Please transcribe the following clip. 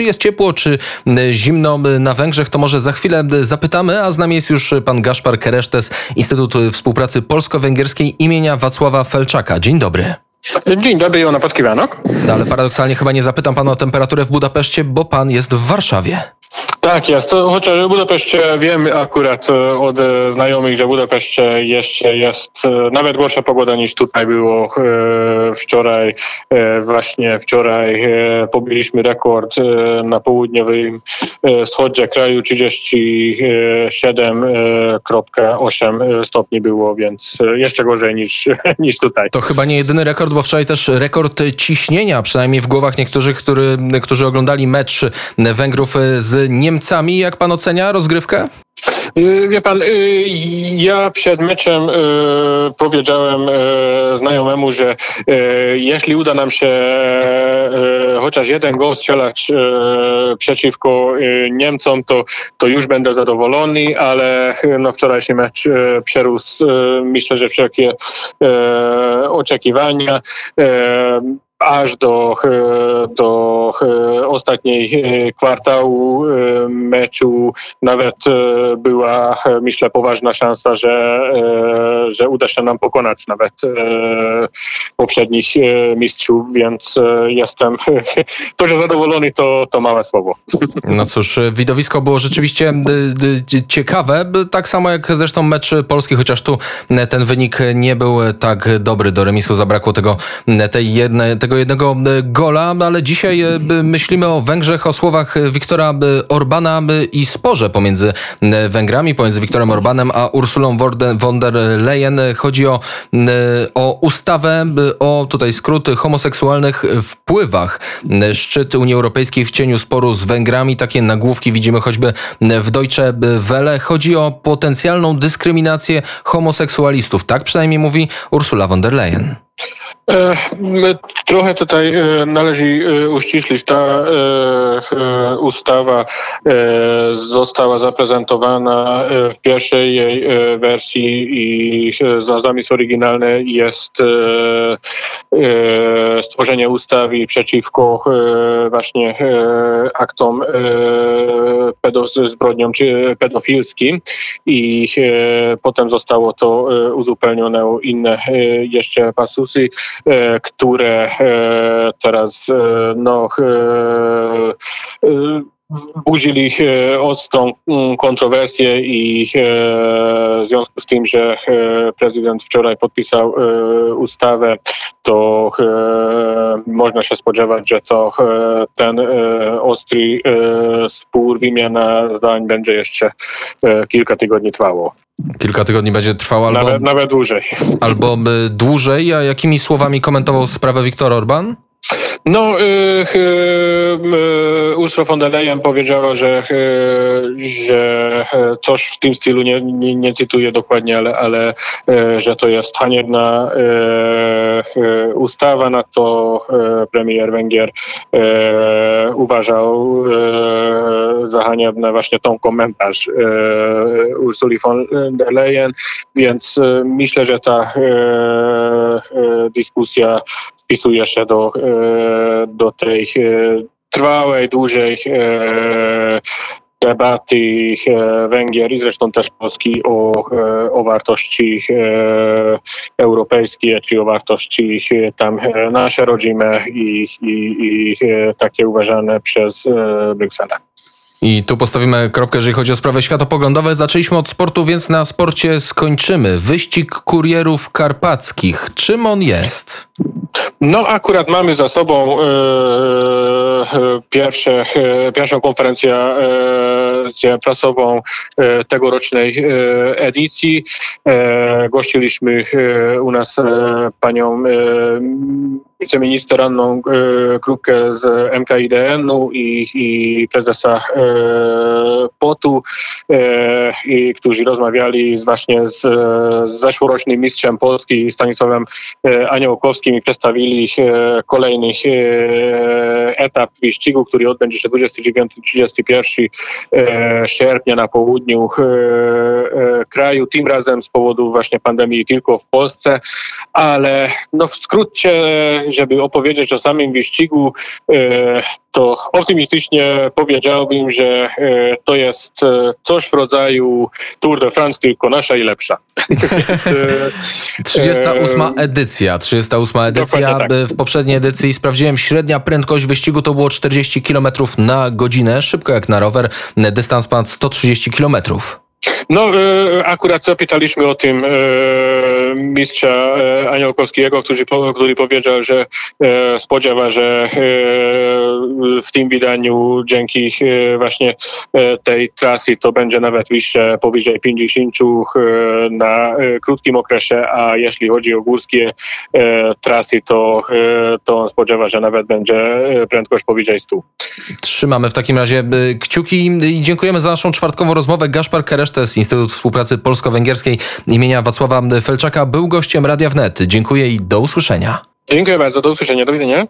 Czy jest ciepło, czy zimno na Węgrzech? To może za chwilę zapytamy, a z nami jest już pan Gaszpar Keresztes, Instytut Współpracy Polsko-Węgierskiej imienia Wacława Felczaka. Dzień dobry. Dzień dobry, Jona Podkiwanok. No, ale paradoksalnie chyba nie zapytam pana o temperaturę w Budapeszcie, bo pan jest w Warszawie. Tak jest, chociaż w Budapeszcie wiem akurat e, od e, znajomych, że w Budapeszcie jeszcze jest e, nawet gorsza pogoda niż tutaj było wczoraj. Właśnie wczoraj pobiliśmy rekord na południowym wschodzie kraju 37,8 stopni było, więc jeszcze gorzej niż, niż tutaj. To chyba nie jedyny rekord, bo wczoraj też rekord ciśnienia, przynajmniej w głowach niektórych, który, którzy oglądali mecz Węgrów z Niemcami Niemcami. Jak pan ocenia rozgrywkę? Y, wie pan, y, ja przed meczem y, powiedziałem znajomemu, że jeśli uda nam się chociaż jeden gol strzelać przeciwko Niemcom, to, to już będę zadowolony, ale no, wczorajszy mecz przerósł myślę, że wszelkie oczekiwania aż do, e, do e, ostatniej e, kwartału meczu nawet była, myślę, poważna szansa, że, że uda się nam pokonać nawet poprzednich mistrzów, więc jestem to, że zadowolony, to, to małe słowo. No cóż, widowisko było rzeczywiście ciekawe, tak samo jak zresztą mecz polski, chociaż tu ten wynik nie był tak dobry. Do remisu zabrakło tego, tej jednej, tego jednego e, gola, ale dzisiaj e, myślimy o Węgrzech, o słowach Viktora Orbana i sporze pomiędzy Węgrami, pomiędzy Viktorem Orbanem a Ursulą von der Leyen. Chodzi o, o ustawę, o tutaj skrót homoseksualnych wpływach. Szczyt Unii Europejskiej w cieniu sporu z Węgrami. Takie nagłówki widzimy choćby w Deutsche Welle. Chodzi o potencjalną dyskryminację homoseksualistów. Tak przynajmniej mówi Ursula von der Leyen. E, trochę tutaj e, należy e, uściślić. Ta ustawa została zaprezentowana w pierwszej jej wersji i zamysł oryginalny jest stworzenie ustawy przeciwko właśnie aktom zbrodniom pedofilskim i potem zostało to uzupełnione o inne jeszcze pasusy. E, które e, teraz e, no, budzili ostrą mm, kontrowersję i w związku z tym, że prezydent wczoraj podpisał ustawę, to można się spodziewać, że to ten ostry spór, wymiana zdań będzie jeszcze kilka tygodni trwało. Kilka tygodni będzie trwało albo... Nawet, nawet dłużej. Albo dłużej. A jakimi słowami komentował sprawę Viktor Orban? No, y, y, Ursula von der Leyen powiedziała, że, y, że coś w tym stylu, nie, nie, nie cytuję dokładnie, ale, ale że to jest haniebna ustawa, na to premier Węgier uważał za haniebne właśnie tą komentarz Ursuli von der Leyen, więc myślę, że ta dyskusja wpisuje się do do tej e, trwałej, dłużej e, debaty e, Węgier i zresztą też Polski o, o wartości europejskie, czy o wartości tam nasze rodzime i, i, i takie uważane przez Brukselę. I tu postawimy kropkę, jeżeli chodzi o sprawy światopoglądowe. Zaczęliśmy od sportu, więc na sporcie skończymy. Wyścig kurierów karpackich. Czym on jest? No akurat mamy za sobą e, e pierwsze, e, pierwszą konferencję prasową tegorocznej edycji. gościliśmy u nas panią wiceminister Anną Krupkę z MKIDN-u i, i prezesa POT-u, i, którzy rozmawiali właśnie z, z zeszłorocznym mistrzem Polski Stanisławem Aniołkowskim i przedstawili E, kolejny e, etap wyścigu, który odbędzie się 29-31 e, sierpnia na południu kraju, tym razem z powodu właśnie pandemii tylko w Polsce, ale no w skrócie żeby opowiedzieć o samym wyścigu, to optymistycznie powiedziałbym, że to jest coś w rodzaju Tour de France, tylko nasza i lepsza. 38 edycja. 38 edycja. tak. W poprzedniej edycji sprawdziłem średnia prędkość wyścigu to było 40 km na godzinę. Szybko jak na rower. Dystans ponad 130 km. No, e, akurat zapytaliśmy o tym e, mistrza e, Aniołkowskiego, który, który powiedział, że spodziewa, że w tym wydaniu dzięki właśnie tej trasy to będzie nawet wyższe powyżej 50 na krótkim okresie, a jeśli chodzi o górskie trasy, to, to spodziewa, że nawet będzie prędkość powyżej 100. Trzymamy w takim razie kciuki i dziękujemy za naszą czwartkową rozmowę. Gaspar Keresz jest Instytut Współpracy Polsko-Węgierskiej imienia Wacława Felczaka był gościem Radia Wnet. Dziękuję i do usłyszenia. Dziękuję bardzo, do usłyszenia, do widzenia.